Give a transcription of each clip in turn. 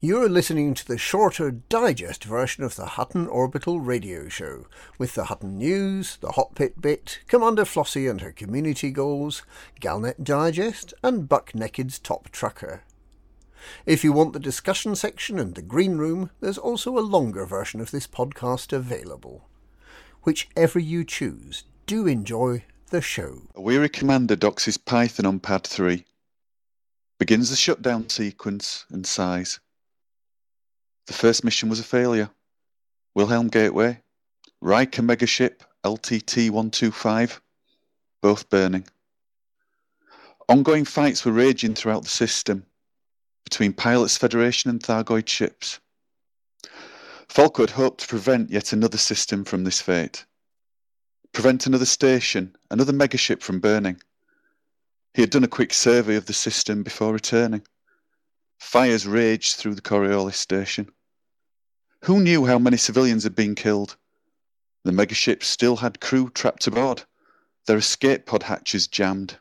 You're listening to the shorter digest version of the Hutton Orbital radio show, with the Hutton News, the Hot Pit Bit, Commander Flossie and her community goals, Galnet Digest, and Buck Naked's Top Trucker. If you want the discussion section and the green room, there's also a longer version of this podcast available. Whichever you choose, do enjoy the show. A weary commander docks his Python on pad 3. Begins the shutdown sequence and sighs. The first mission was a failure. Wilhelm Gateway, Riker Megaship LTT 125, both burning. Ongoing fights were raging throughout the system between Pilots Federation and Thargoid ships. Falco had hoped to prevent yet another system from this fate, prevent another station, another megaship from burning. He had done a quick survey of the system before returning. Fires raged through the Coriolis station. Who knew how many civilians had been killed? The megaship still had crew trapped aboard, their escape pod hatches jammed.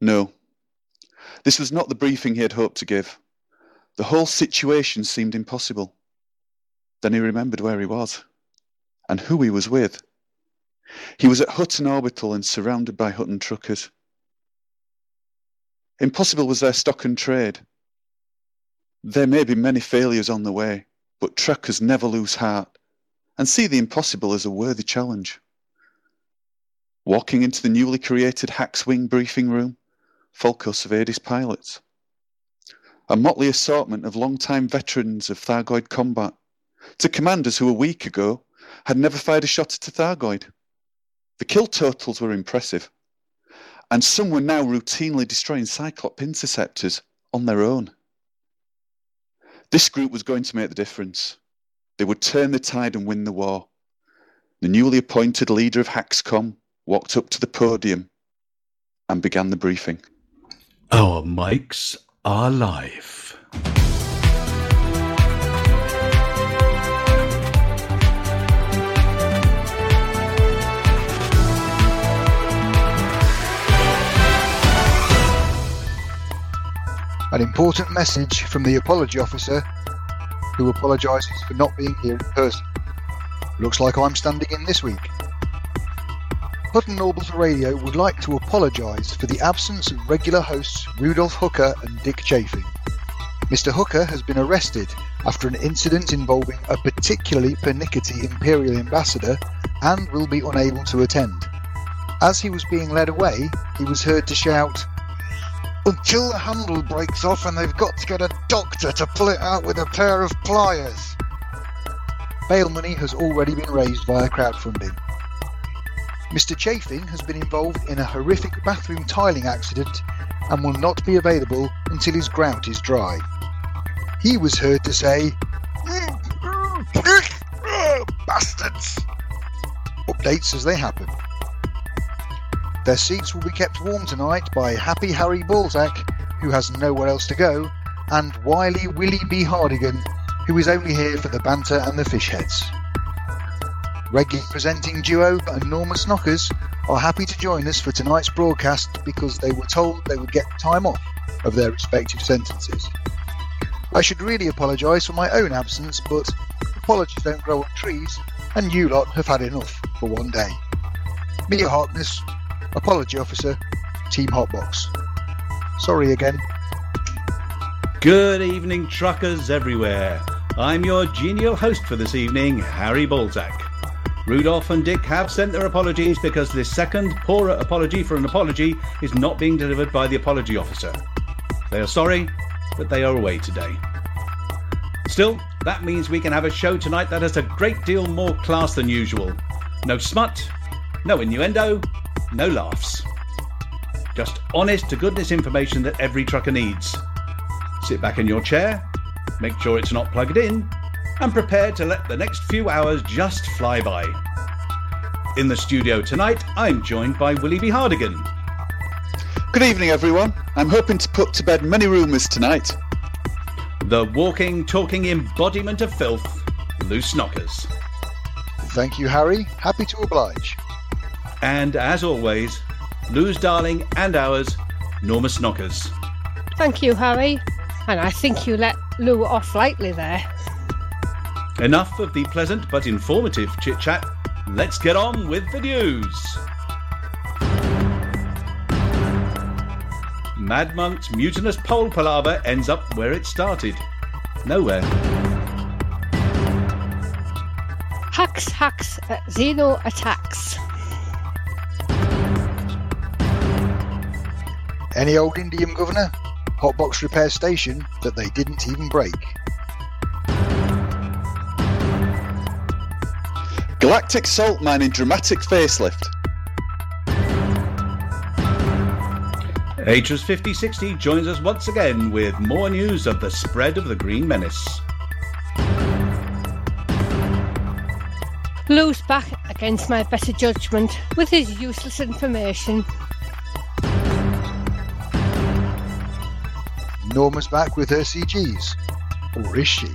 No, this was not the briefing he had hoped to give. The whole situation seemed impossible. Then he remembered where he was and who he was with. He was at Hutton Orbital and surrounded by Hutton truckers. Impossible was their stock and trade. There may be many failures on the way, but truckers never lose heart and see the impossible as a worthy challenge. Walking into the newly created HAX Wing briefing room, Falco surveyed his pilots. A motley assortment of long-time veterans of Thargoid combat, to commanders who a week ago had never fired a shot at a Thargoid. The kill totals were impressive, and some were now routinely destroying Cyclop interceptors on their own. This group was going to make the difference. They would turn the tide and win the war. The newly appointed leader of Haxcom walked up to the podium and began the briefing. Our mics are live. An important message from the apology officer who apologises for not being here in person. Looks like I'm standing in this week. Hutton Orbital Radio would like to apologise for the absence of regular hosts Rudolf Hooker and Dick Chafing. Mr. Hooker has been arrested after an incident involving a particularly pernickety Imperial ambassador and will be unable to attend. As he was being led away, he was heard to shout, until the handle breaks off and they've got to get a doctor to pull it out with a pair of pliers. Bail money has already been raised via crowdfunding. Mr. Chafing has been involved in a horrific bathroom tiling accident and will not be available until his grout is dry. He was heard to say, mm, mm, mm, Bastards! Updates as they happen. Their seats will be kept warm tonight by Happy Harry Balzac, who has nowhere else to go, and Wily Willie B. Hardigan, who is only here for the banter and the fish heads. Regular presenting duo Enormous Knockers are happy to join us for tonight's broadcast because they were told they would get time off of their respective sentences. I should really apologise for my own absence, but apologies don't grow on trees, and you lot have had enough for one day. Mia Harkness, Apology Officer, Team Hotbox. Sorry again. Good evening, truckers everywhere. I'm your genial host for this evening, Harry Balzac. Rudolph and Dick have sent their apologies because this second, poorer apology for an apology is not being delivered by the apology officer. They are sorry, but they are away today. Still, that means we can have a show tonight that has a great deal more class than usual. No smut, no innuendo, no laughs. Just honest to goodness information that every trucker needs. Sit back in your chair, make sure it's not plugged in, and prepare to let the next few hours just fly by. In the studio tonight, I'm joined by Willie B. Hardigan. Good evening, everyone. I'm hoping to put to bed many rumours tonight. The walking, talking embodiment of filth, Loose Knockers. Thank you, Harry. Happy to oblige. And as always, Lou's darling and ours, Normus Knockers. Thank you, Harry. And I think you let Lou off lightly there. Enough of the pleasant but informative chit chat. Let's get on with the news. Mad Monk's mutinous pole palaver ends up where it started nowhere. Hacks, hacks, uh, Xeno attacks. Any old Indian governor? Hotbox repair station that they didn't even break. Galactic salt mine in dramatic facelift. HS 5060 joins us once again with more news of the spread of the Green Menace. Lou's back against my better judgment with his useless information. Norma's back with her CGs. Or is she?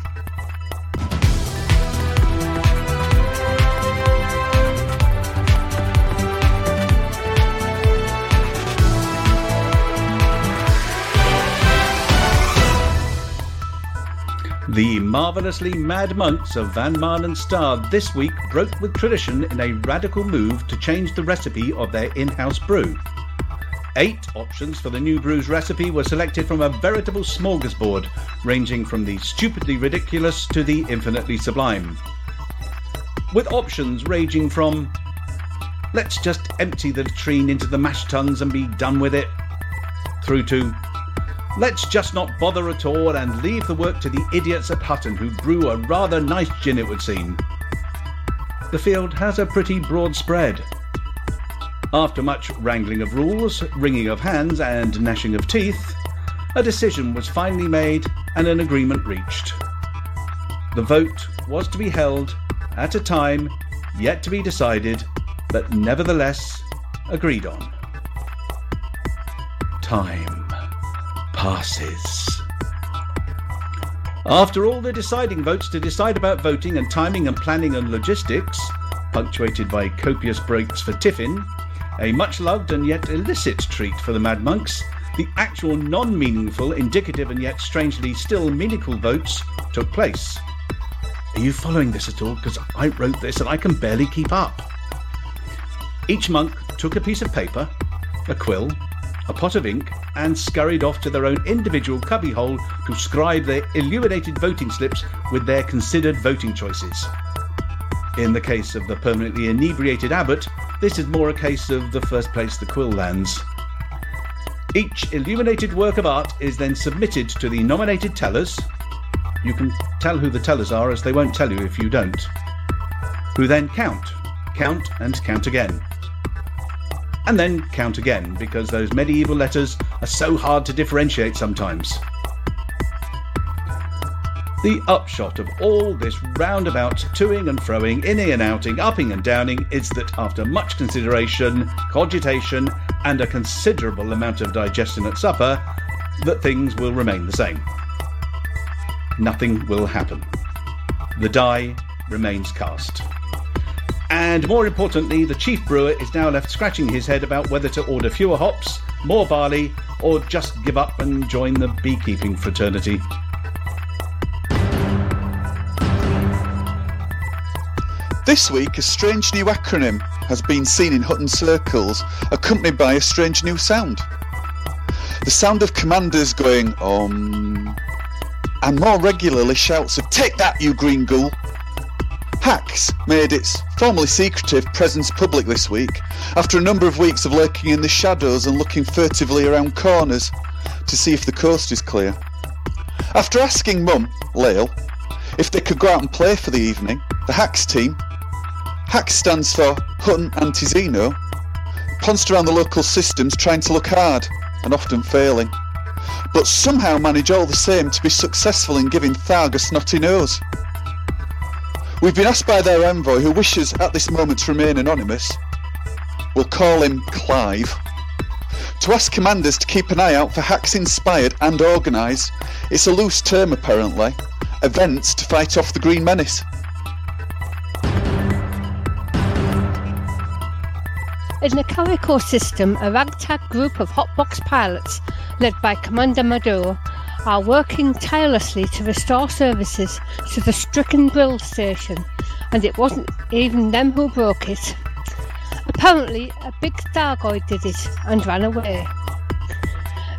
The marvellously mad monks of Van Maanen Star this week broke with tradition in a radical move to change the recipe of their in house brew. Eight options for the new brew's recipe were selected from a veritable smorgasbord, ranging from the stupidly ridiculous to the infinitely sublime. With options ranging from let's just empty the latrine into the mash tuns and be done with it, through to let's just not bother at all and leave the work to the idiots at Hutton who brew a rather nice gin, it would seem. The field has a pretty broad spread. After much wrangling of rules, wringing of hands, and gnashing of teeth, a decision was finally made and an agreement reached. The vote was to be held at a time yet to be decided, but nevertheless agreed on. Time passes. After all the deciding votes to decide about voting and timing and planning and logistics, punctuated by copious breaks for tiffin, a much loved and yet illicit treat for the Mad Monks, the actual non meaningful, indicative, and yet strangely still meaningful votes took place. Are you following this at all? Because I wrote this and I can barely keep up. Each monk took a piece of paper, a quill, a pot of ink, and scurried off to their own individual cubbyhole to scribe their illuminated voting slips with their considered voting choices. In the case of the permanently inebriated abbot, this is more a case of the first place the quill lands. Each illuminated work of art is then submitted to the nominated tellers. You can tell who the tellers are as they won't tell you if you don't. Who then count, count, and count again. And then count again because those medieval letters are so hard to differentiate sometimes. The upshot of all this roundabout toing and froing, inning and outing, upping and downing is that after much consideration, cogitation, and a considerable amount of digestion at supper, that things will remain the same. Nothing will happen. The die remains cast. And more importantly, the chief brewer is now left scratching his head about whether to order fewer hops, more barley, or just give up and join the beekeeping fraternity. This week, a strange new acronym has been seen in Hutton circles, accompanied by a strange new sound. The sound of commanders going, um, and more regularly shouts of, Take that, you green ghoul! HAX made its formerly secretive presence public this week after a number of weeks of lurking in the shadows and looking furtively around corners to see if the coast is clear. After asking Mum, Lael, if they could go out and play for the evening, the HAX team HAX stands for Hutton Anti-Xeno. Pounced around the local systems trying to look hard and often failing, but somehow manage all the same to be successful in giving Tharg a snotty nose. We've been asked by their envoy, who wishes at this moment to remain anonymous, we'll call him Clive, to ask commanders to keep an eye out for HAX inspired and organised, it's a loose term apparently, events to fight off the Green Menace. In the Carico system, a ragtag group of hotbox pilots, led by Commander Mado, are working tirelessly to restore services to the stricken Brill station, and it wasn't even them who broke it. Apparently, a big Thargoid did it and ran away.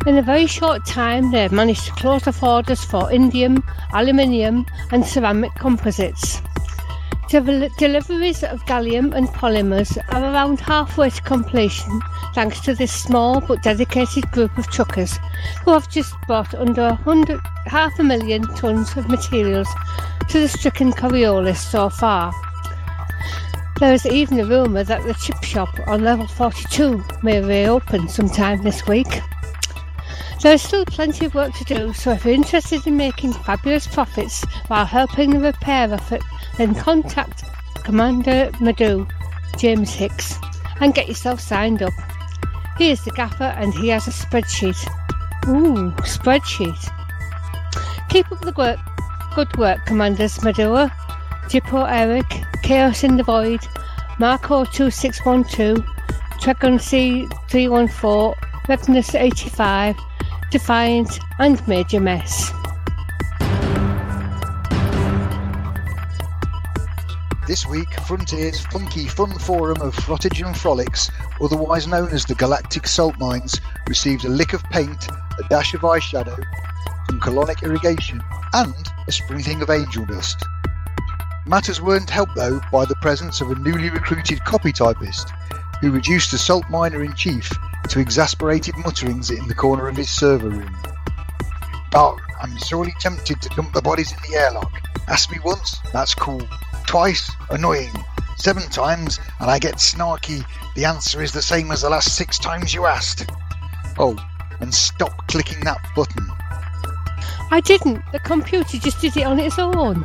In a very short time, they have managed to close off orders for indium, aluminium, and ceramic composites. Del- deliveries of gallium and polymers are around halfway to completion thanks to this small but dedicated group of truckers who have just brought under 100, half a million tonnes of materials to the stricken Coriolis so far. There is even a rumour that the chip shop on level 42 may reopen sometime this week. There is still plenty of work to do, so if you're interested in making fabulous profits while helping the repair effort, then contact Commander Madhu, James Hicks, and get yourself signed up. He is the gaffer and he has a spreadsheet. Ooh, spreadsheet. Keep up the work, good work, Commanders Madua, Jippo Eric, Chaos in the Void, Marco 2612, Tregon C314, Magnus 85, Defiant, and Major Mess. This week, Frontier's funky fun forum of frottage and frolics, otherwise known as the Galactic Salt Mines, received a lick of paint, a dash of eyeshadow, some colonic irrigation, and a sprinkling of angel dust. Matters weren't helped though by the presence of a newly recruited copy typist, who reduced the salt miner in chief to exasperated mutterings in the corner of his server room. Oh, I'm sorely tempted to dump the bodies in the airlock. Ask me once, that's cool. Twice, annoying. Seven times, and I get snarky. The answer is the same as the last six times you asked. Oh, and stop clicking that button. I didn't. The computer just did it on its own.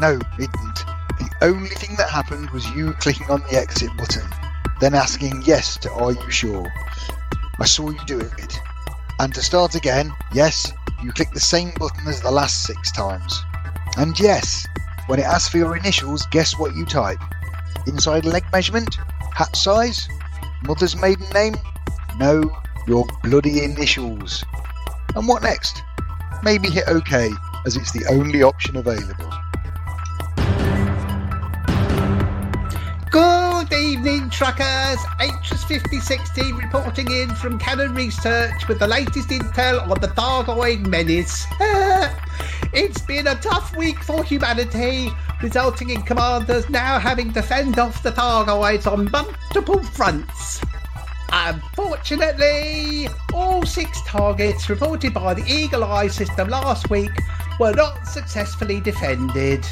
No, it didn't. The only thing that happened was you clicking on the exit button, then asking yes to are you sure. I saw you do it. And to start again, yes, you click the same button as the last six times. And yes, when it asks for your initials, guess what you type? Inside leg measurement? Hat size? Mother's maiden name? No, your bloody initials. And what next? Maybe hit OK, as it's the only option available. Evening, truckers. HS 5060 reporting in from Canonn Research with the latest intel on the Thargoid menace. it's been a tough week for humanity, resulting in commanders now having to fend off the Thargoids on multiple fronts. Unfortunately, all six targets reported by the Eagle Eye system last week were not successfully defended,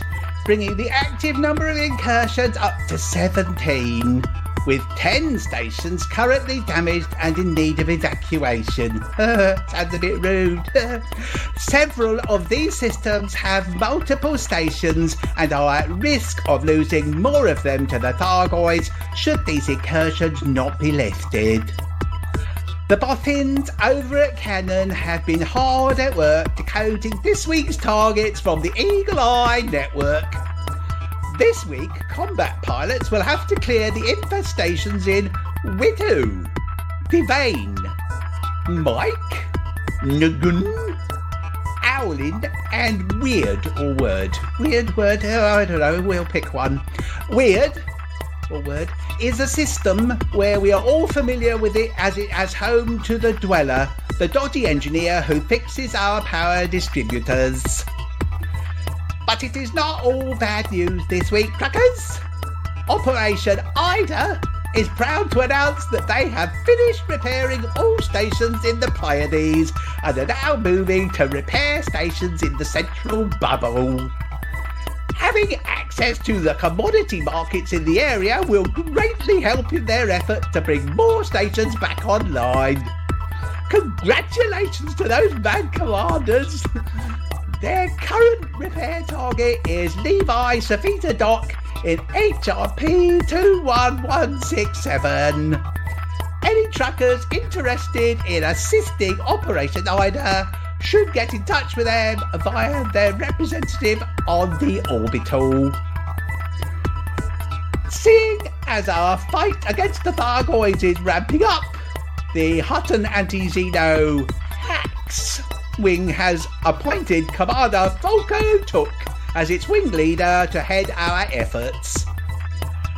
bringing the active number of incursions up to 17, with 10 stations currently damaged and in need of evacuation. Sounds a bit rude. Several of these systems have multiple stations and are at risk of losing more of them to the Thargoids should these incursions not be lifted. The boffins over at Canonn have been hard at work decoding this week's targets from the Eagle Eye network. This week, combat pilots will have to clear the infestations in Widow, Devane, Mike, Nugun, Owlin, and Weird or Word. Weird Word, oh, I don't know, we'll pick one. Weird or Word is a system where we are all familiar with it as it as home to the Dweller, the dodgy engineer who fixes our power distributors. But it is not all bad news this week, crackers. Operation Ida is proud to announce that they have finished repairing all stations in the Pleiades and are now moving to repair stations in the central bubble. Having access to the commodity markets in the area will greatly help in their effort to bring more stations back online. Congratulations to those mad commanders! Their current repair target is Levi Safita Dock in HRP 21167. Any truckers interested in assisting Operation Ida should get in touch with them via their representative on the orbital. Seeing as our fight against the Thargoids is ramping up, the Hutton anti-Xeno hat HAX Wing has appointed Commander Falco Took as its wing leader to head our efforts.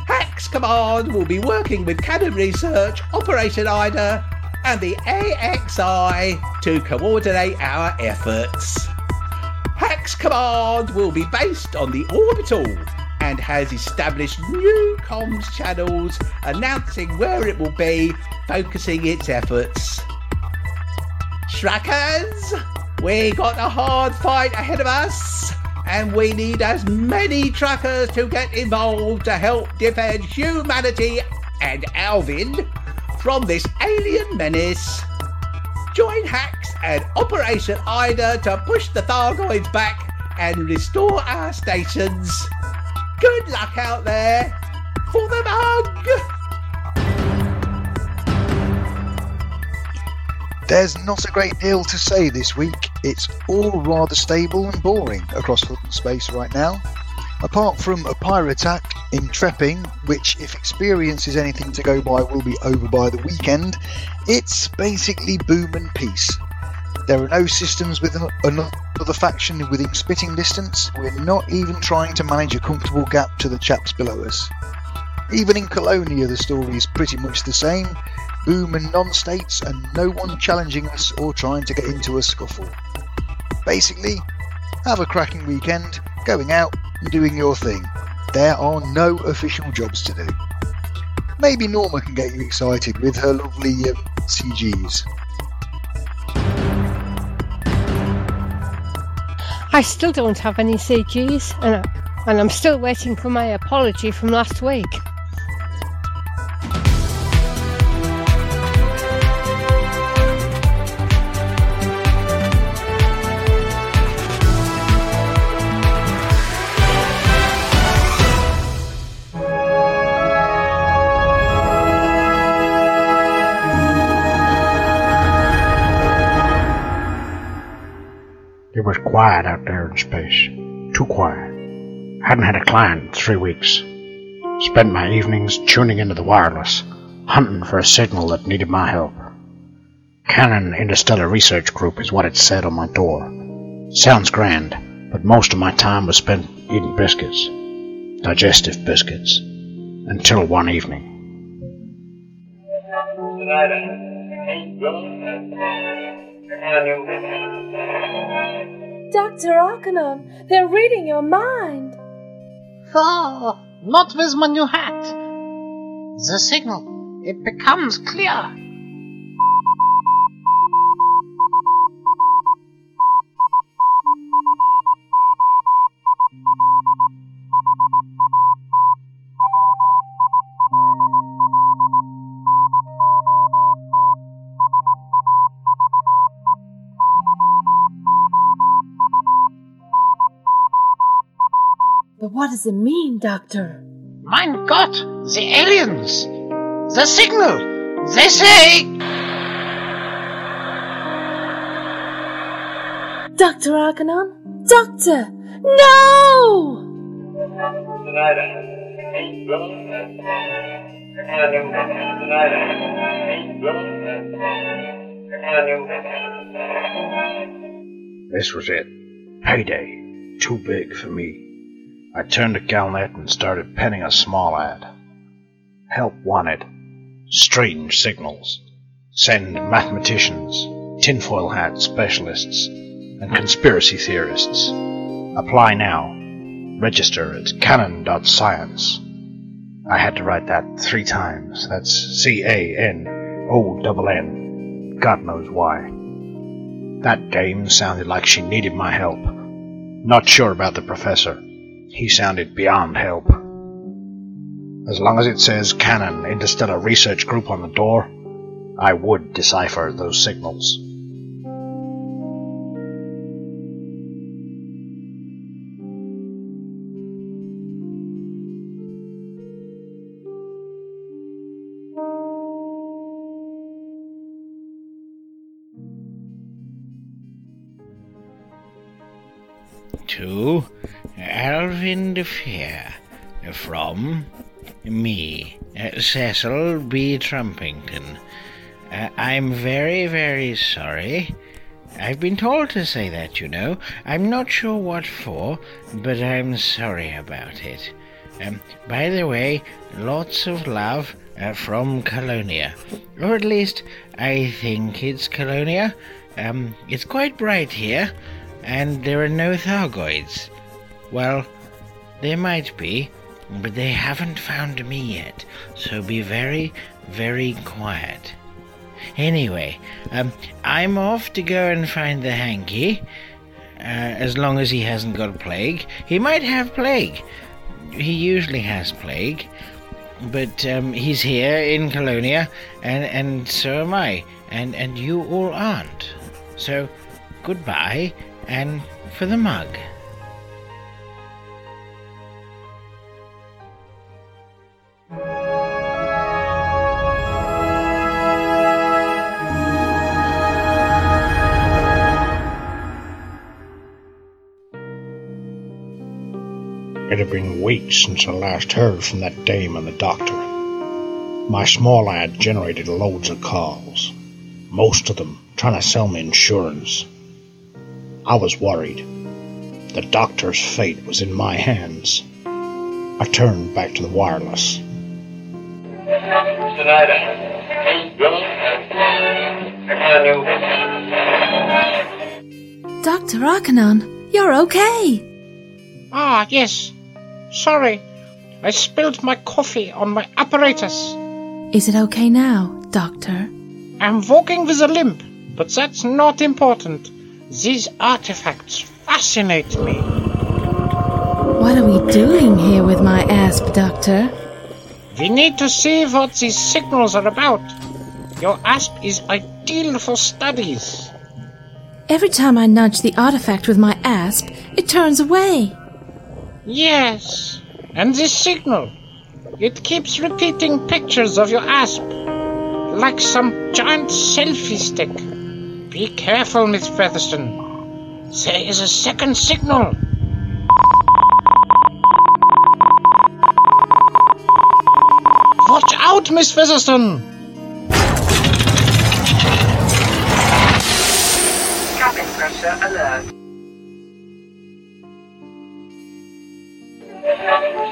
HAX Command will be working with Canonn Research, Operation IDA, and the AXI to coordinate our efforts. HAX Command will be based on the orbital and has established new comms channels announcing where it will be focusing its efforts. Trackers, we got a hard fight ahead of us, and we need as many truckers to get involved to help defend humanity and Alvin from this alien menace. Join HAX and Operation IDA to push the Thargoids back and restore our stations. Good luck out there for the mug! There's not a great deal to say this week. It's all rather stable and boring across Space right now. Apart from a pirate attack in Trepping, which, if experience is anything to go by, will be over by the weekend, it's basically boom and peace. There are no systems with another faction within spitting distance. We're not even trying to manage a comfortable gap to the chaps below us. Even in Colonia, the story is pretty much the same boom and non states, and no one challenging us or trying to get into a scuffle. Basically, have a cracking weekend, going out and doing your thing. There are no official jobs to do. Maybe Norma can get you excited with her lovely um, CGs. I still don't have any CGs, and, and I'm still waiting for my apology from last week. Quiet out there in space. Too quiet. Hadn't had a client in three weeks. Spent my evenings tuning into the wireless, hunting for a signal that needed my help. Canonn Interstellar Research Group is what it said on my door. Sounds grand, but most of my time was spent eating biscuits. Digestive biscuits. Until one evening. Dr. Arcanon, they're reading your mind. Oh, not with my new hat. The signal, it becomes clear. What does it mean, Doctor? Mein Gott, the aliens! The signal! They say. Dr. Arcanon? Doctor! No! This was it. Payday. Too big for me. I turned to Galnet and started penning a small ad. Help wanted. Strange signals. Send mathematicians, tinfoil hat specialists, and conspiracy theorists. Apply now. Register at canonn.science. I had to write that three times. That's C A N O N N. God knows why. That dame sounded like she needed my help. Not sure about the professor. He sounded beyond help. As long as it says Canonn Interstellar Research Group on the door, I would decipher those signals. To Alvin de Fair from me, Cecil B. Trumpington. Uh, I'm very, very sorry. I've been told to say that, you know. I'm not sure what for, but I'm sorry about it. Um, by the way, lots of love uh, from Colonia. Or at least, I think it's Colonia. Um, it's quite bright here, and there are no Thargoids. Well, there might be, but they haven't found me yet, so be very, very quiet. Anyway, um, I'm off to go and find the hanky. Uh, as long as he hasn't got plague. He might have plague. He usually has plague. But um, he's here in Colonia, and, and so am I, and, and you all aren't. So, goodbye, and for the mug. It had been weeks since I last heard from that dame and the doctor. My small lad generated loads of calls, most of them trying to sell me insurance. I was worried. The doctor's fate was in my hands. I turned back to the wireless. Dr. Arcanon, you're okay. Ah, yes. Sorry. I spilled my coffee on my apparatus. Is it okay now, Doctor? I'm walking with a limp, but that's not important. These artifacts fascinate me. What are we doing here with my asp, Doctor? We need to see what these signals are about. Your asp is ideal for studies. Every time I nudge the artifact with my asp, it turns away. Yes, and this signal. It keeps repeating pictures of your asp, like some giant selfie stick. Be careful, Miss Featherstone. There is a second signal. Watch out, Miss Featherstone! Cabin pressure alert.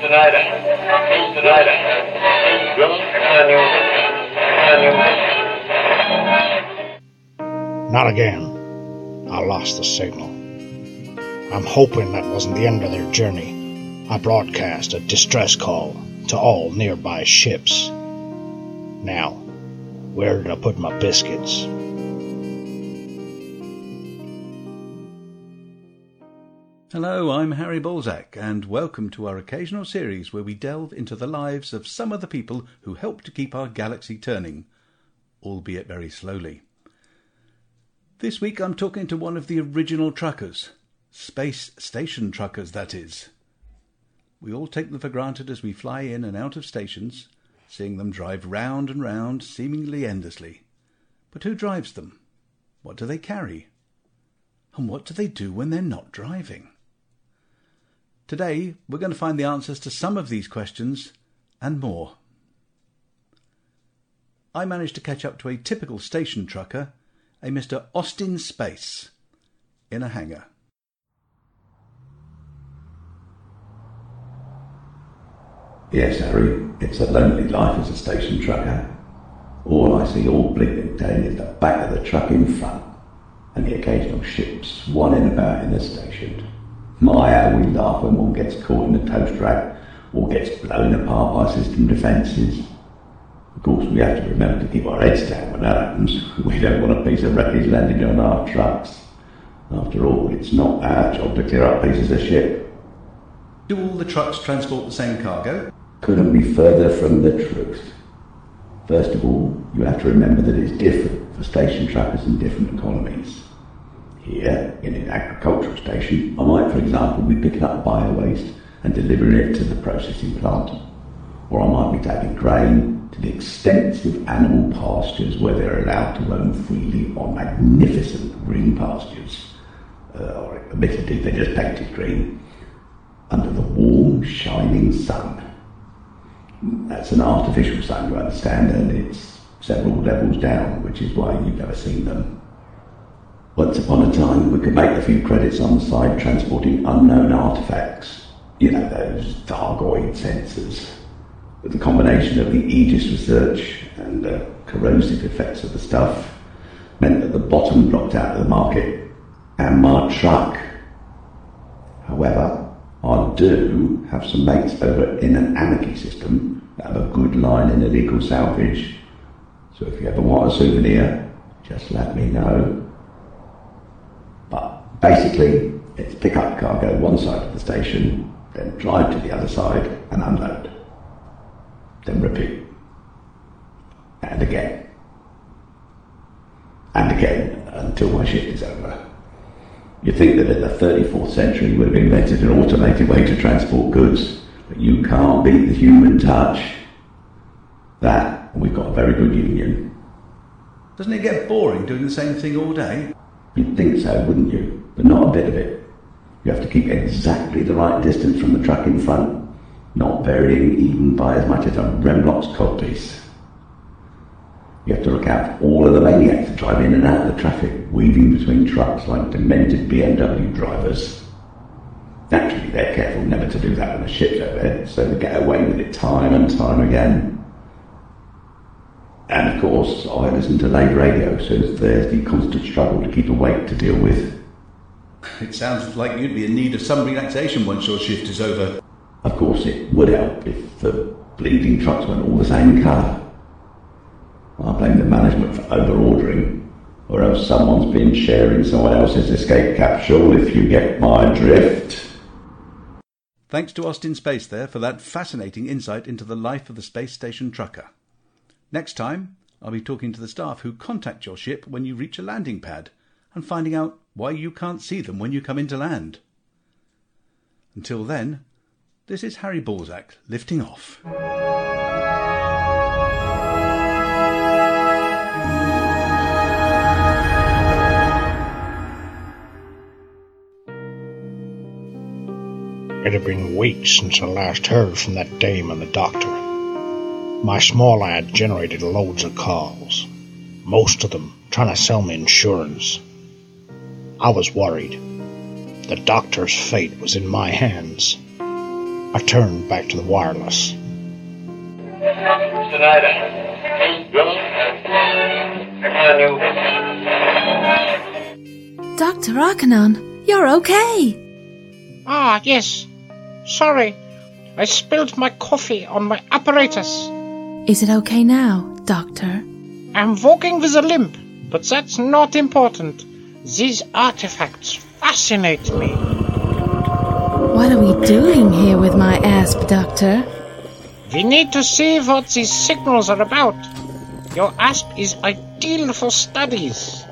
Snyder. Snyder. You, can you Not again. I lost the signal. I'm hoping that wasn't the end of their journey. I broadcast a distress call to all nearby ships. Now, where did I put my biscuits? Hello, I'm Harry Balzac, and welcome to our occasional series where we delve into the lives of some of the people who help to keep our galaxy turning, albeit very slowly. This week I'm talking to one of the original truckers, space station truckers, that is. We all take them for granted as we fly in and out of stations, seeing them drive round and round, seemingly endlessly. But who drives them? What do they carry? And what do they do when they're not driving? Today, we're going to find the answers to some of these questions and more. I managed to catch up to a typical station trucker, a Mr. Austin Space, in a hangar. Yes, Harry, it's a lonely life as a station trucker. All I see all blinking day is the back of the truck in front, and the occasional ship swanning about in the station. My, how we laugh when one gets caught in a toast rack or gets blown apart by system defences. Of course, we have to remember to keep our heads down when that happens. We don't want a piece of wreckage landing on our trucks. After all, it's not our job to clear up pieces of ship. Do all the trucks transport the same cargo? Couldn't be further from the truth. First of all, you have to remember that it's different for station truckers in different economies. Here, in an agricultural station, I might, for example, be picking up bio-waste and delivering it to the processing plant. Or I might be taking grain to the extensive animal pastures where they're allowed to roam freely on magnificent green pastures. Uh, or admittedly, they're just painted green, under the warm, shining sun. That's an artificial sun, you understand, and it's several levels down, which is why you've never seen them. Once upon a time, we could make a few credits on the side transporting unknown artifacts. You know, those Thargoid sensors. The combination of the Aegis research and the corrosive effects of the stuff meant that the bottom dropped out of the market and my truck. However, I do have some mates over in an anarchy system that have a good line in illegal salvage. So if you ever want a souvenir, just let me know. But basically, it's pick up cargo one side of the station, then drive to the other side and unload. Then repeat. And again. And again until my shift is over. You think that in the 34th century we'd have invented an automated way to transport goods, but you can't beat the human touch. That, and we've got a very good union. Doesn't it get boring doing the same thing all day? You'd think so, wouldn't you? But not a bit of it. You have to keep exactly the right distance from the truck in front, not varying even by as much as a Remlok's codpiece. You have to look out for all of the maniacs that drive in and out of the traffic, weaving between trucks like demented BMW drivers. Naturally, they're careful never to do that when a ship's overhead, so they get away with it time and time again. And of course, I listen to late radio, so there's the constant struggle to keep awake to deal with. It sounds like you'd be in need of some relaxation once your shift is over. Of course, it would help if the bleeding trucks went all the same colour. I blame the management for over-ordering, or else someone's been sharing someone else's escape capsule, if you get my drift. Thanks to Austin Space there for that fascinating insight into the life of the space station trucker. Next time, I'll be talking to the staff who contact your ship when you reach a landing pad and finding out why you can't see them when you come into land. Until then, this is Harry Balzac lifting off. It had been weeks since I last heard from that dame and the doctor. My small ad generated loads of calls, most of them trying to sell me insurance. I was worried. The doctor's fate was in my hands. I turned back to the wireless. Snyder. Wilson. Continue. Dr. Arcanon, you're okay. Ah, yes. Sorry. I spilled my coffee on my apparatus. Is it okay now, Doctor? I'm walking with a limp, but that's not important. These artifacts fascinate me. What are we doing here with my asp, Doctor? We need to see what these signals are about. Your asp is ideal for studies.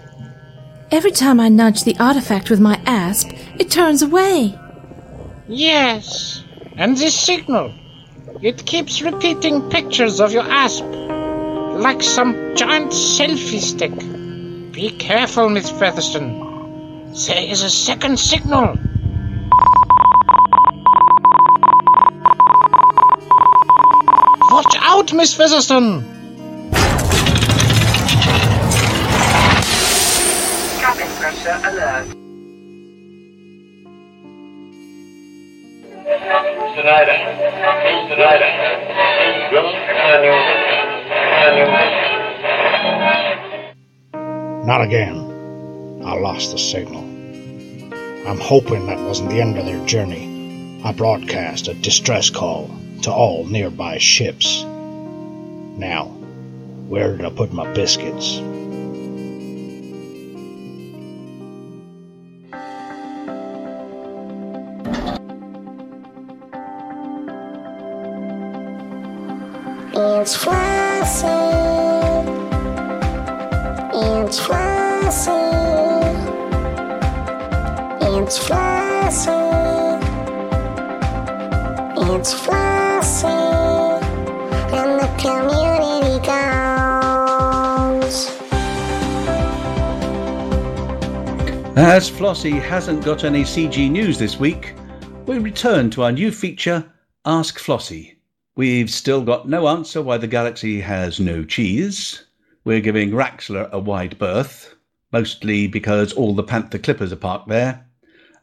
Every time I nudge the artifact with my asp, it turns away. Yes, and this signal. It keeps repeating pictures of your asp, like some giant selfie stick. Be careful, Miss Featherstone. There is a second signal. Out, Miss Featherstone! Cabin pressure alert. Not again. I lost the signal. I'm hoping that wasn't the end of their journey. I broadcast a distress call to all nearby ships. Now, where did I put my biscuits? It's Flossie. It's Flossie. It's Flossie. It's Flossie. As Flossie hasn't got any CG news this week, we return to our new feature, Ask Flossie. We've still got no answer why the galaxy has no cheese. We're giving Raxxla a wide berth. mostly because all the Panther Clippers are parked there.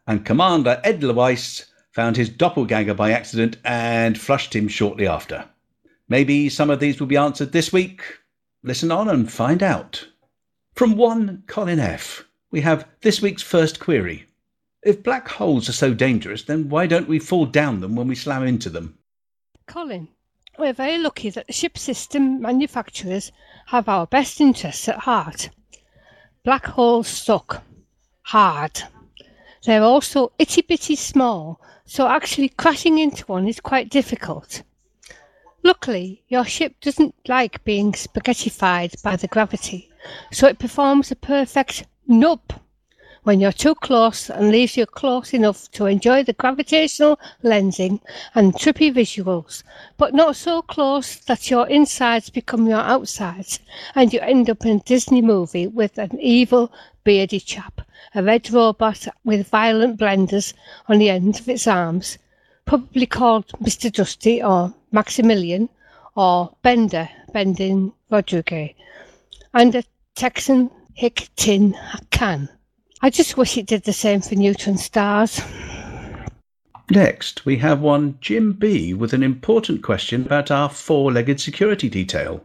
And Commander Ed Weiss found his doppelganger by accident and flushed him shortly after. Maybe some of these will be answered this week. Listen on and find out. From one Colin F., we have this week's first query. If black holes are so dangerous, then why don't we fall down them when we slam into them? Colin, we're very lucky that the ship system manufacturers have our best interests at heart. Black holes suck. Hard. They're also itty bitty small, so actually crashing into one is quite difficult. Luckily, your ship doesn't like being spaghettified by the gravity, so it performs a perfect nub when you're too close and leaves you close enough to enjoy the gravitational lensing and trippy visuals, but not so close that your insides become your outsides and you end up in a Disney movie with an evil, beardy chap, a red robot with violent blenders on the end of its arms, probably called Mr. Dusty or Maximilian or Bender, Bending Rodriguez, and a Texan hick tin can. I just wish it did the same for neutron stars. Next, we have one Jim B with an important question about our four legged security detail.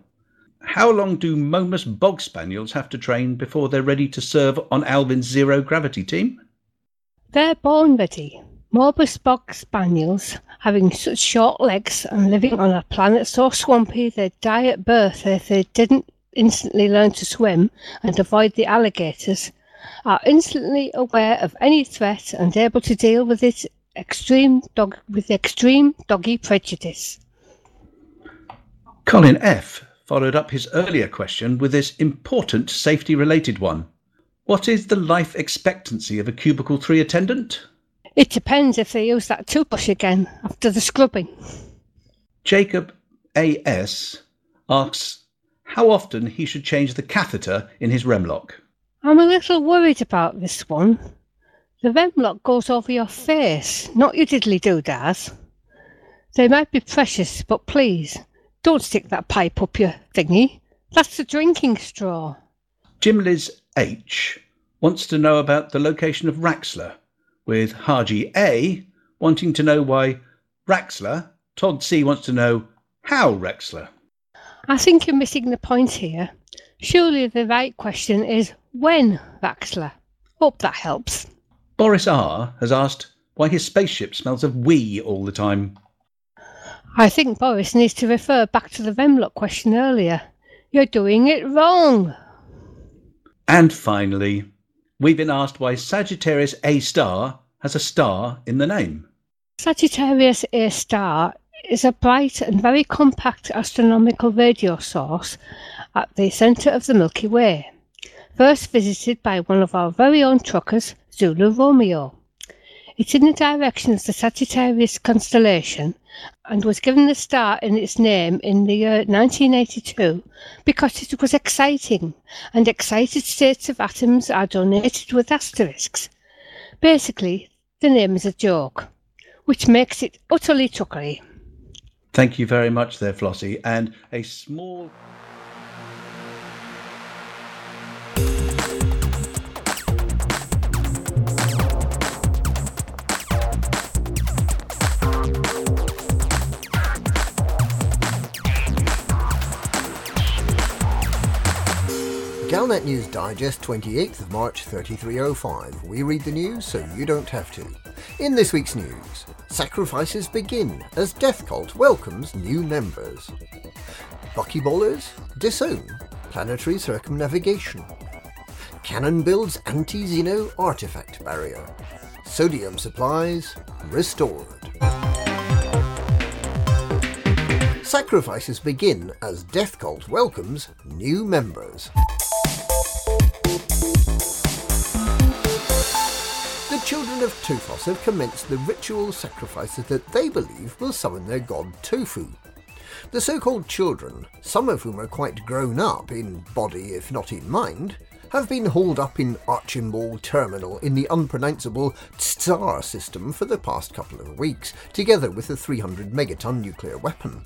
How long do Momus Bog Spaniels have to train before they're ready to serve on Alvin's zero gravity team? They're born ready. Momus bog spaniels, having such short legs and living on a planet so swampy they'd die at birth if they didn't instantly learn to swim and avoid the alligators, are instantly aware of any threat and able to deal with it extreme dog with extreme doggy prejudice. Colin F followed up his earlier question with this important safety related one. What is the life expectancy of a cubicle 3 attendant? It depends if they use that toothbrush again after the scrubbing. Jacob A.S. asks how often he should change the catheter in his Remlok. I'm a little worried about this one. The Remlok goes over your face, not your diddly doodads. They might be precious, but please, don't stick that pipe up your thingy. That's the drinking straw. Jim Liz H wants to know about the location of Raxxla, with Haji A wanting to know why Raxxla. Todd C wants to know how Raxxla. I think you're missing the point here. Surely the right question is when Vaxler? Hope that helps. Boris R has asked why his spaceship smells of wee all the time. I think Boris needs to refer back to the Remlok question earlier. You're doing it wrong. And finally, we've been asked why Sagittarius A star has a star in the name. Sagittarius A star is a bright and very compact astronomical radio source at the centre of the Milky Way, first visited by one of our very own truckers, Zulu Romeo. It's in the direction of the Sagittarius constellation and was given the star in its name in the year 1982 because it was exciting and excited states of atoms are donated with asterisks. Basically, the name is a joke, which makes it utterly chuckly. Thank you very much there, Flossie. And a small. Galnet News Digest, 28th of March 3305. We read the news so you don't have to. In this week's news, sacrifices begin as Death Cult welcomes new members. Buckyballers disown planetary circumnavigation. Canonn builds anti-Xeno artifact barrier. Sodium supplies restored. Sacrifices begin as Death Cult welcomes new members. Children of Tufos have commenced the ritual sacrifices that they believe will summon their god Tofu. The so-called children, some of whom are quite grown up in body if not in mind, have been hauled up in Archibald Terminal in the unpronounceable Tsar system for the past couple of weeks, together with a 300 megaton nuclear weapon.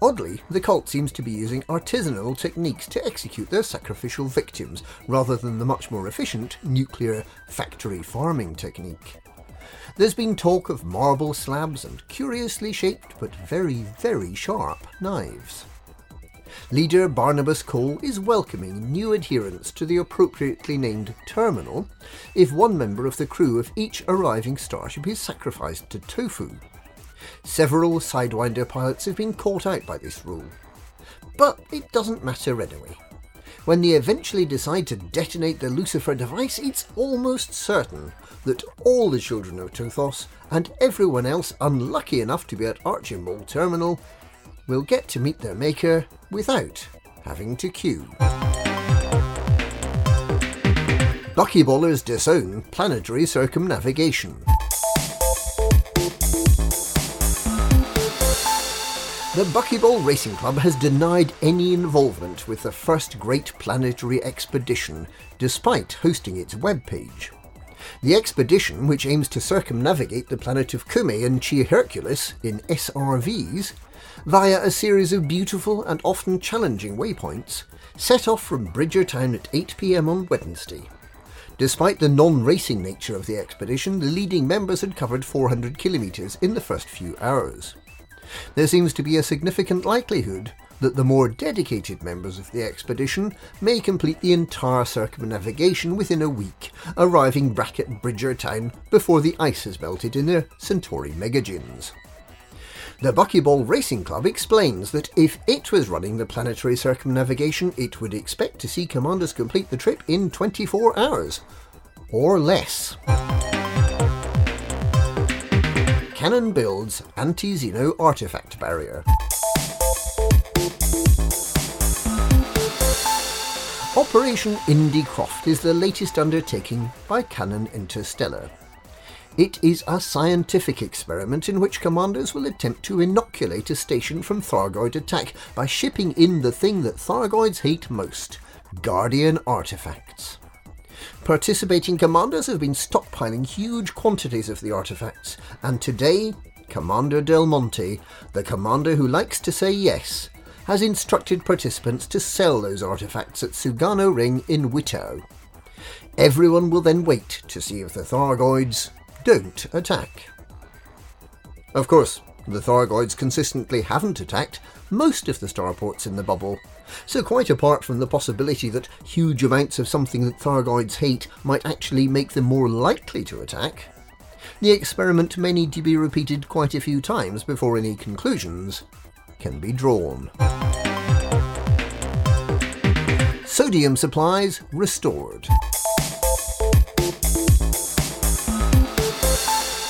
Oddly, the cult seems to be using artisanal techniques to execute their sacrificial victims, rather than the much more efficient nuclear factory farming technique. There's been talk of marble slabs and curiously shaped but very, very sharp knives. Leader Barnabas Cole is welcoming new adherents to the appropriately named terminal if one member of the crew of each arriving starship is sacrificed to tofu. Several Sidewinder pilots have been caught out by this rule. But it doesn't matter anyway. When they eventually decide to detonate the Lucifer device, it's almost certain that all the children of Tothos and everyone else unlucky enough to be at Archimald Terminal will get to meet their maker without having to queue. Buckyballers disown planetary circumnavigation. The Buckyball Racing Club has denied any involvement with the first great planetary expedition, despite hosting its webpage. The expedition, which aims to circumnavigate the planet of Kume and Chi Hercules in SRVs, via a series of beautiful and often challenging waypoints, set off from Bridgertown at 8pm on Wednesday. Despite the non racing nature of the expedition, the leading members had covered 400 kilometres in the first few hours. There seems to be a significant likelihood that the more dedicated members of the expedition may complete the entire circumnavigation within a week, arriving back at Bridgertown before the ice has melted in their Centauri megagins. The Buckyball Racing Club explains that if it was running the planetary circumnavigation, it would expect to see commanders complete the trip in 24 hours. Or less. Canonn builds anti-Xeno artifact barrier. Operation Indy Croft is the latest undertaking by Canonn Interstellar. It is a scientific experiment in which commanders will attempt to inoculate a station from Thargoid attack by shipping in the thing that Thargoids hate most Guardian artifacts. Participating commanders have been stockpiling huge quantities of the artifacts, and today, Commander Del Monte, the commander who likes to say yes, has instructed participants to sell those artifacts at Sugano Ring in Wittau. Everyone will then wait to see if the Thargoids don't attack. Of course, the Thargoids consistently haven't attacked most of the starports in the bubble, so quite apart from the possibility that huge amounts of something that Thargoids hate might actually make them more likely to attack, the experiment may need to be repeated quite a few times before any conclusions can be drawn. Sodium supplies restored.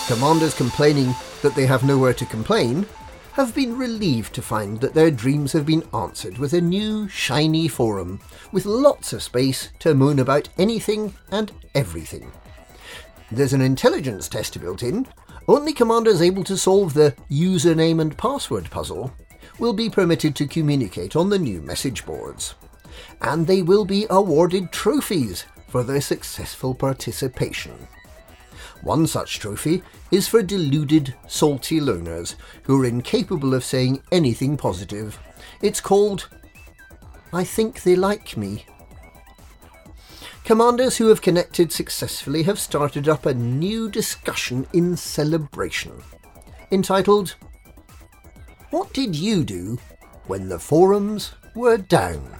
Commanders complaining that they have nowhere to complain have been relieved to find that their dreams have been answered with a new, shiny forum, with lots of space to moan about anything and everything. There's an intelligence test built in. Only commanders able to solve the username and password puzzle will be permitted to communicate on the new message boards. And they will be awarded trophies for their successful participation. One such trophy is for deluded, salty loners who are incapable of saying anything positive. It's called I Think They Like Me. Commanders who have connected successfully have started up a new discussion in celebration, entitled What Did You Do When the Forums Were Down?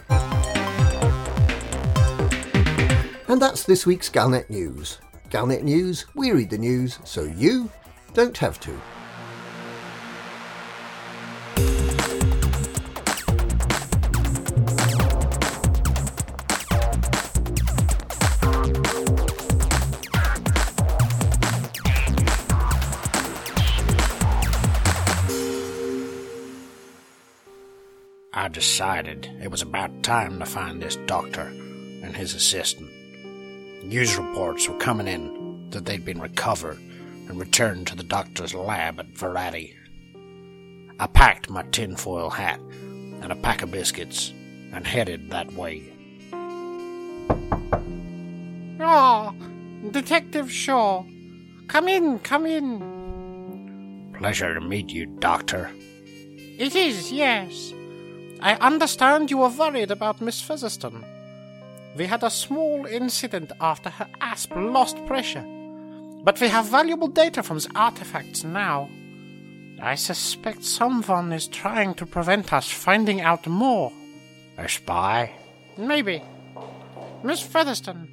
And that's this week's Galnet News. Galnet News, we read the news so you don't have to. I decided it was about time to find this doctor and his assistant. News reports were coming in that they'd been recovered and returned to the doctor's lab at Verati. I packed my tinfoil hat and a pack of biscuits and headed that way. Oh, Detective Shaw. Come in, come in. Pleasure to meet you, Doctor. It is, yes. I understand you were worried about Miss Featherstone. We had a small incident after her asp lost pressure, but we have valuable data from the artifacts now. I suspect someone is trying to prevent us finding out more. A spy? Maybe. Miss Featherstone,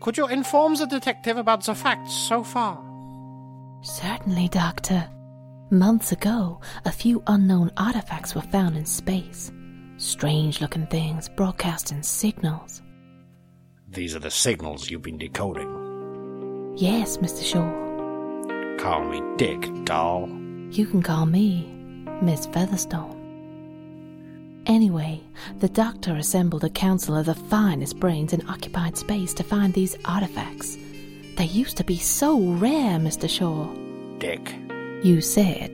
could you inform the detective about the facts so far? Certainly, Doctor. Months ago, a few unknown artifacts were found in space. Strange looking things broadcasting signals. These are the signals you've been decoding. Yes, Mr. Shaw. Call me Dick, doll. You can call me Miss Featherstone. Anyway, the doctor assembled a council of the finest brains in occupied space to find these artifacts. They used to be so rare, Mr. Shaw. Dick. You said.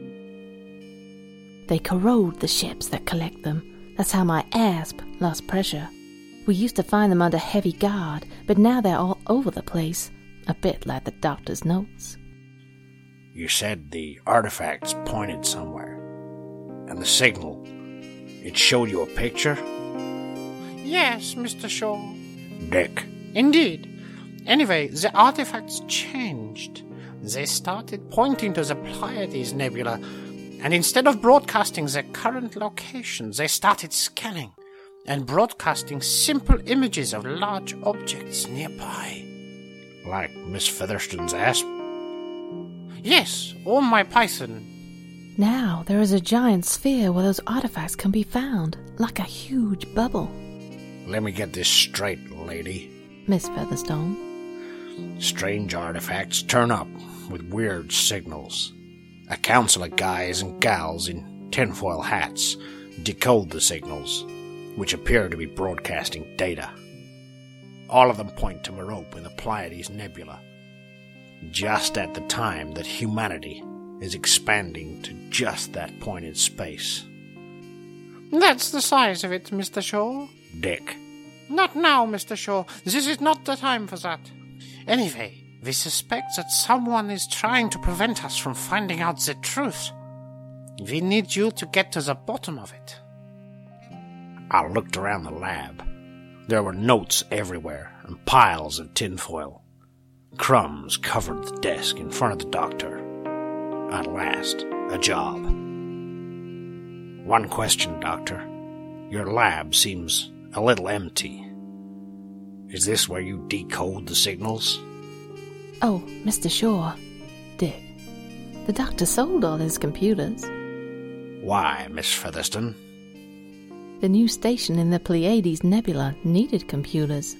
They corrode the ships that collect them. That's how my asp lost pressure. We used to find them under heavy guard, but now they're all over the place, a bit like the doctor's notes. You said the artifacts pointed somewhere. And the signal, it showed you a picture? Yes, Mr. Shaw. Dick. Indeed. Anyway, the artifacts changed. They started pointing to the Pleiades Nebula, and instead of broadcasting their current location, they started scanning and broadcasting simple images of large objects nearby. Like Miss Featherstone's asp? Yes, or my python. Now there is a giant sphere where those artifacts can be found, like a huge bubble. Let me get this straight, lady. Miss Featherstone. Strange artifacts turn up with weird signals. A council of guys and gals in tinfoil hats decode the signals, which appear to be broadcasting data. All of them point to Merope in the Pleiades Nebula, just at the time that humanity is expanding to just that point in space. That's the size of it, Mr. Shaw. Dick. Not now, Mr. Shaw. This is not the time for that. Anyway, we suspect that someone is trying to prevent us from finding out the truth. We need you to get to the bottom of it. I looked around the lab. There were notes everywhere and piles of tinfoil. Crumbs covered the desk in front of the doctor. At last, a job. One question, Doctor. Your lab seems a little empty. Is this where you decode the signals? Oh, Mr. Shaw. Dick. The doctor sold all his computers. Why, Miss Featherstone? The new station in the Pleiades Nebula needed computers.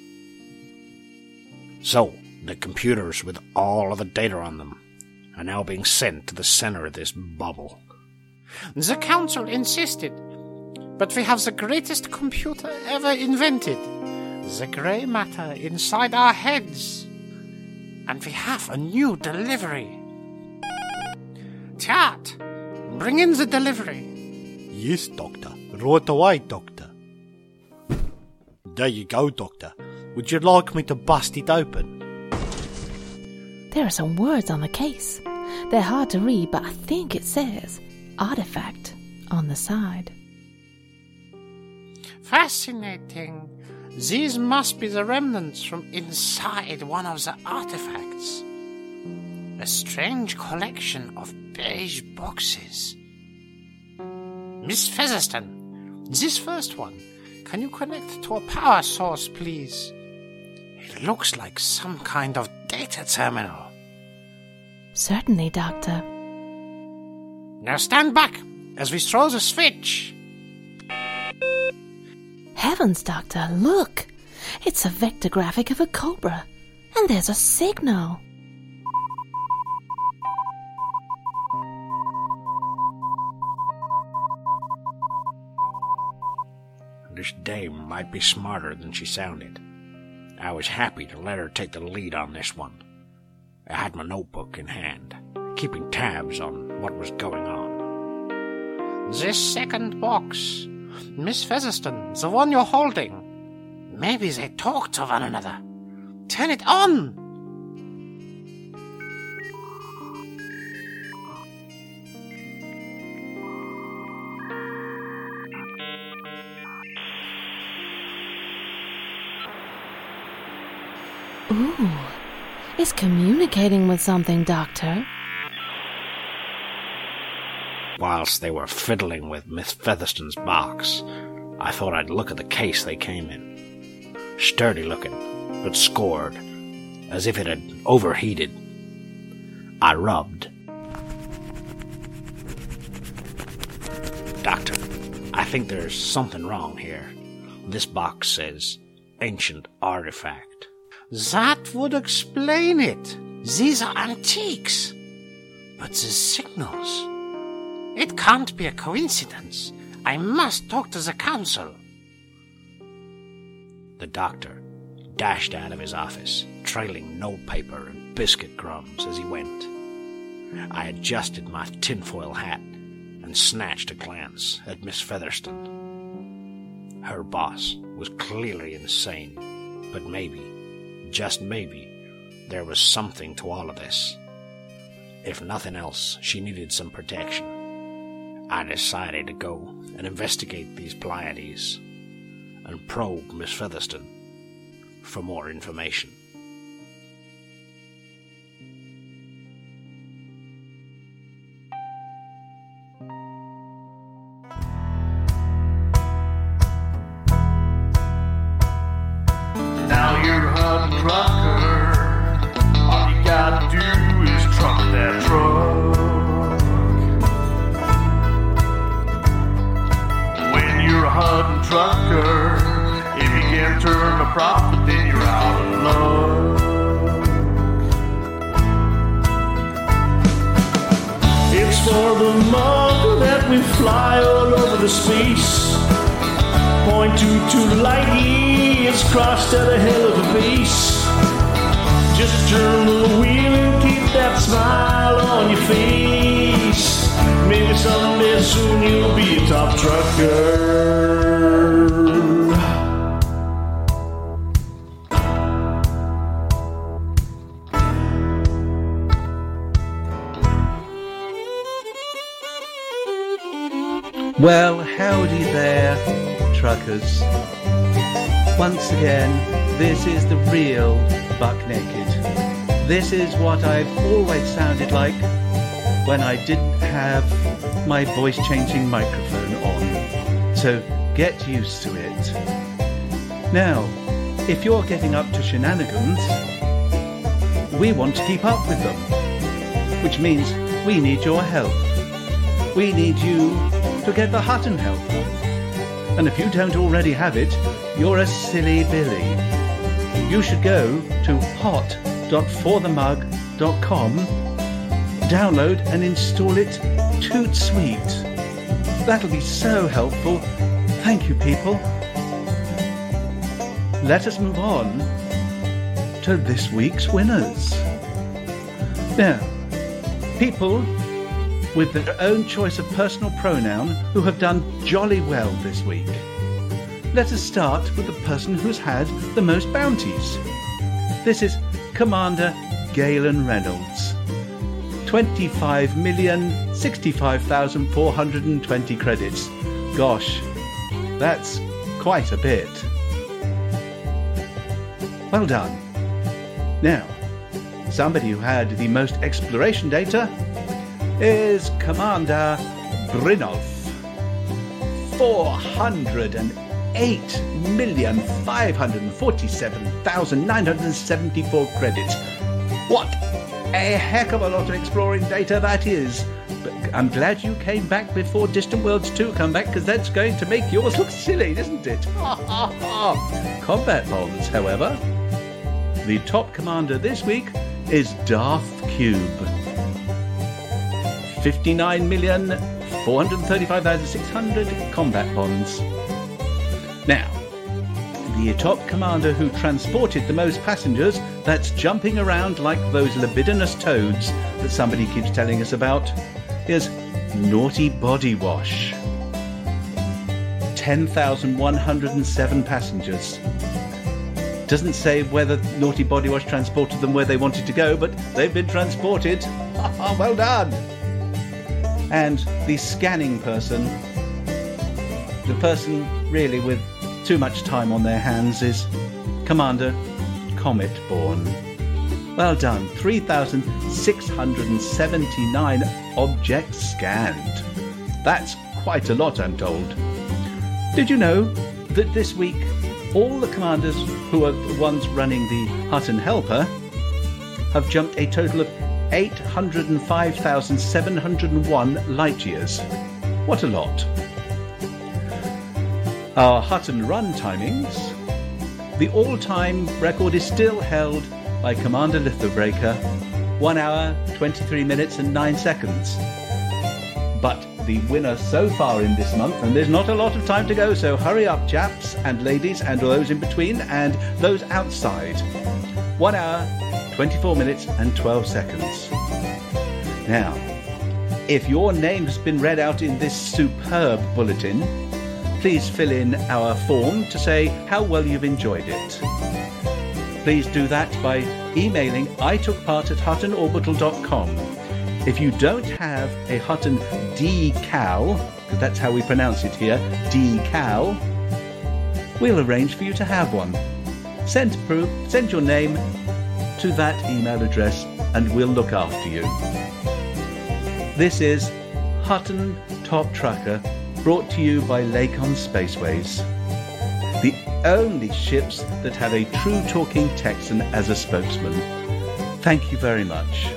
So, the computers with all of the data on them are now being sent to the center of this bubble. The Council insisted, but we have the greatest computer ever invented the grey matter inside our heads. And we have a new delivery. Chat, bring in the delivery. Yes, Doctor. Right away, Doctor. There you go, Doctor. Would you like me to bust it open? There are some words on the case. They're hard to read, but I think it says artifact on the side. Fascinating. These must be the remnants from inside one of the artifacts. A strange collection of beige boxes. Miss Featherstone, this first one, can you connect to a power source, please? It looks like some kind of data terminal. Certainly, Doctor. Now stand back as we throw the switch. Heavens, Doctor, look! It's a vector graphic of a cobra, and there's a signal. This dame might be smarter than she sounded. I was happy to let her take the lead on this one. I had my notebook in hand, keeping tabs on what was going on. This second box, Miss Featherstone, the one you're holding. Maybe they talk to one another. Turn it on! Ooh, it's communicating with something, Doctor. Whilst they were fiddling with Miss Featherstone's box, I thought I'd look at the case they came in. Sturdy looking, but scored, as if it had overheated. I rubbed. Doctor, I think there's something wrong here. This box says ancient artifact. That would explain it. These are antiques. But the signals. It can't be a coincidence. I must talk to the council. The doctor dashed out of his office, trailing notepaper and biscuit crumbs as he went. I adjusted my tinfoil hat and snatched a glance at Miss Featherstone. Her boss was clearly insane, but maybe, just maybe, there was something to all of this. If nothing else, she needed some protection. I decided to go and investigate these Pleiades and probe Miss Featherstone for more information. Trucker. All you gotta do is truck that truck. When you're a hunting trucker, if you can't turn a profit, then you're out of luck. It's for the mug that we fly all over the space. Point two to light years crossed at a hell of a pace. Just turn the wheel and keep that smile on your face. Maybe someday soon you'll be a top trucker. Well, howdy there, truckers. Once again, this is the real Buck Naked. This is what I've always sounded like when I didn't have my voice changing microphone on. So get used to it. Now, if you're getting up to shenanigans, we want to keep up with them, which means we need your help. We need you to get the Hutton help. And if you don't already have it, you're a silly Billy. You should go to hot.forthemug.com, download and install it toot sweet. That'll be so helpful. Thank you, people. Let us move on to this week's winners. Now, people with their own choice of personal pronoun who have done jolly well this week. Let us start with the person who's had the most bounties. This is Commander Galen Reynolds. 25,065,420 credits. Gosh, that's quite a bit. Well done. Now, somebody who had the most exploration data is Commander Brinov. 408,547,974 credits. What a heck of a lot of exploring data that is. But I'm glad you came back before Distant Worlds 2 come back because that's going to make yours look silly, isn't it? Combat bombs, however. The top commander this week is Darth Cube. 59,435,600 combat bonds. Now, the top commander who transported the most passengers, that's jumping around like those libidinous toads that somebody keeps telling us about, is Naughty Body Wash. 10,107 passengers. Doesn't say whether Naughty Body Wash transported them where they wanted to go, but they've been transported. well done! And the scanning person, the person really with too much time on their hands, is Commander comet born. Well done, 3,679 objects scanned. That's quite a lot, I'm told. Did you know that this week all the commanders who are the ones running the Hutton Helper have jumped a total of 805,701 light years? What a lot. Our Hutton run timings. The all time record is still held by Commander Lithobreaker 1 hour, 23 minutes, and 9 seconds. But the winner so far in this month, and there's not a lot of time to go, so hurry up, chaps and ladies, and those in between, and those outside. 1 hour, 24 minutes, and 12 seconds. Now, if your name has been read out in this superb bulletin, please fill in our form to say how well you've enjoyed it. Please do that by emailing I took part at huttonorbital.com. If you don't have a Hutton decal, because that's how we pronounce it here, decal, we'll arrange for you to have one. Send proof, send your name to that email address, and we'll look after you. This is Hutton Top Tracker, brought to you by Lakon Spaceways. The only ships that have a true talking Texan as a spokesman. Thank you very much.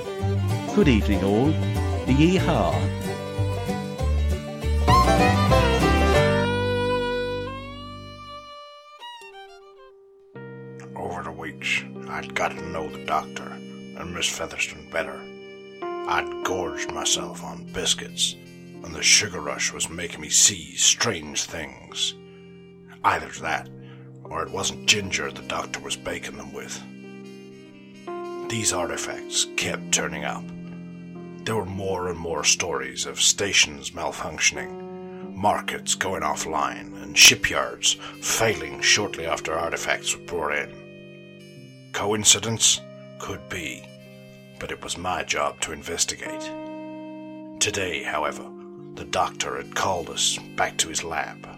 Good evening, all. Yeehaw. Over the weeks, I'd got to know the doctor and Miss Featherstone better. I'd gorged myself on biscuits, and the sugar rush was making me see strange things. Either that, or it wasn't ginger the doctor was baking them with. These artifacts kept turning up. There were more and more stories of stations malfunctioning, markets going offline, and shipyards failing shortly after artifacts were brought in. Coincidence? Could be, but it was my job to investigate. Today, however, the doctor had called us back to his lab.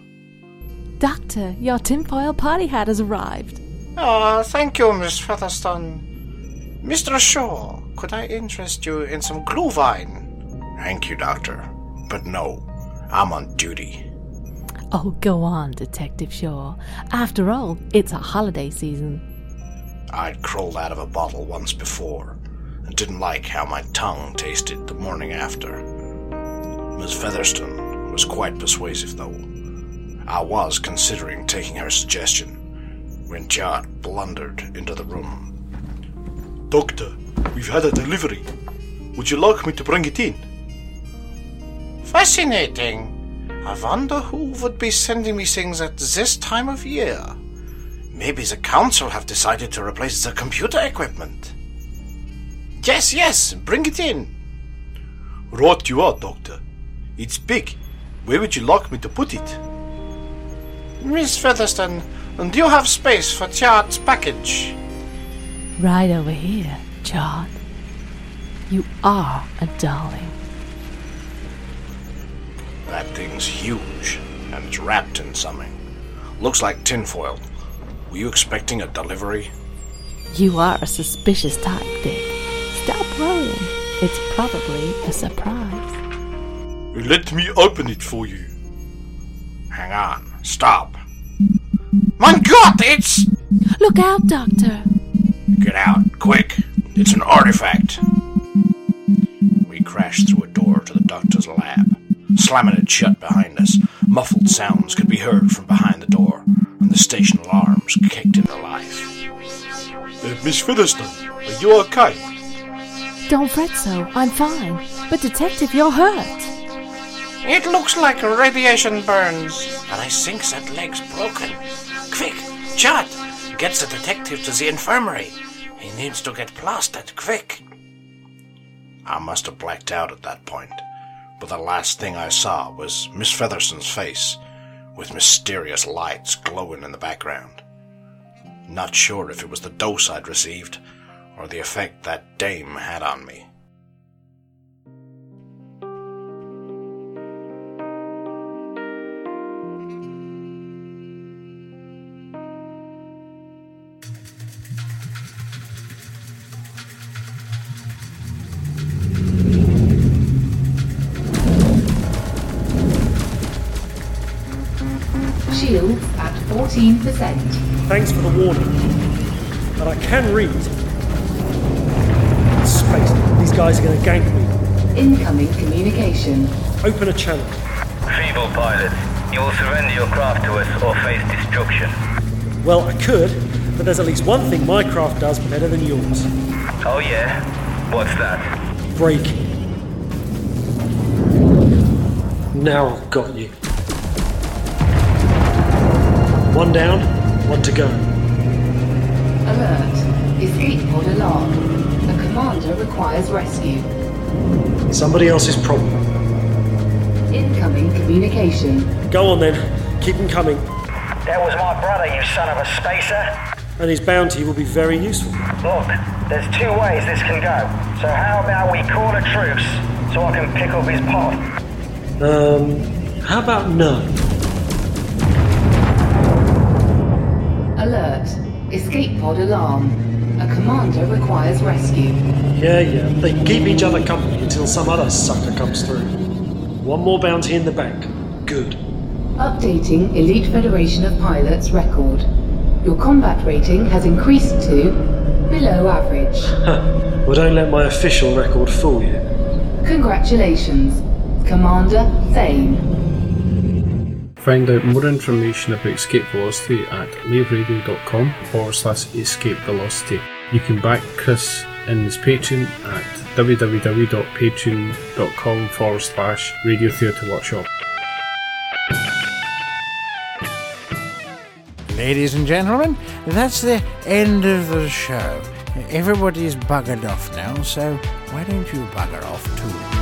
Doctor, your tinfoil party hat has arrived. Oh, thank you, Miss Featherstone. Mr. Shaw, could I interest you in some glühwein? Thank you, Doctor. But no, I'm on duty. Oh, go on, Detective Shaw. After all, it's a holiday season. I'd crawled out of a bottle once before and didn't like how my tongue tasted the morning after. Miss Featherstone was quite persuasive, though. I was considering taking her suggestion when Jot blundered into the room. Doctor, we've had a delivery. Would you like me to bring it in? Fascinating. I wonder who would be sending me things at this time of year. Maybe the council have decided to replace the computer equipment. Yes, yes, bring it in. Right you are, Doctor. It's big. Where would you like me to put it? Miss Featherstone, do you have space for Chart's package? Right over here, Chart. You are a darling. That thing's huge, and it's wrapped in something. Looks like tinfoil. Were you expecting a delivery? You are a suspicious type, Dick. Stop worrying. It's probably a surprise. Let me open it for you. Hang on. Stop. My God, it's. Look out, Doctor. Get out, quick. It's an artifact. We crashed through a door to the doctor's lab, slamming it shut behind us. Muffled sounds could be heard from behind the door, and the station alarms kicked into life. Uh, Miss Featherstone, are you okay? Don't fret so. I'm fine. But, Detective, you're hurt. It looks like radiation burns, and I think that leg's broken. Quick, Chad, get the detective to the infirmary. He needs to get plastered, quick. I must have blacked out at that point, but the last thing I saw was Miss Featherstone's face, with mysterious lights glowing in the background. Not sure if it was the dose I'd received, or the effect that dame had on me. Communication. Open a channel. Feeble pilot, you will surrender your craft to us or face destruction. Well, I could, but there's at least one thing my craft does better than yours. Oh yeah? What's that? Breaking. Now I've got you. One down, one to go. Alert. Escape pod alarm. A commander requires rescue. Somebody else's problem. Incoming communication. Go on then, keep them coming. That was my brother, you son of a spacer. And his bounty will be very useful. Look, there's two ways this can go. So how about we call a truce so I can pick up his pod? Um, how about no? Alert. Escape pod alarm. A commander requires rescue. Yeah, yeah, they keep each other company until some other sucker comes through. One more bounty in the bank. Good. Updating Elite Federation of Pilots record. Your combat rating has increased to below average. Well, don't let my official record fool you. Congratulations, Commander Thane. Find out more information about escape velocity at laveradio.com forward slash escape velocity. You can back Chris in his Patreon at www.patreon.com forward slash radio theatre workshop. Ladies and gentlemen, that's the end of the show. Everybody's buggered off now, so why don't you bugger off too?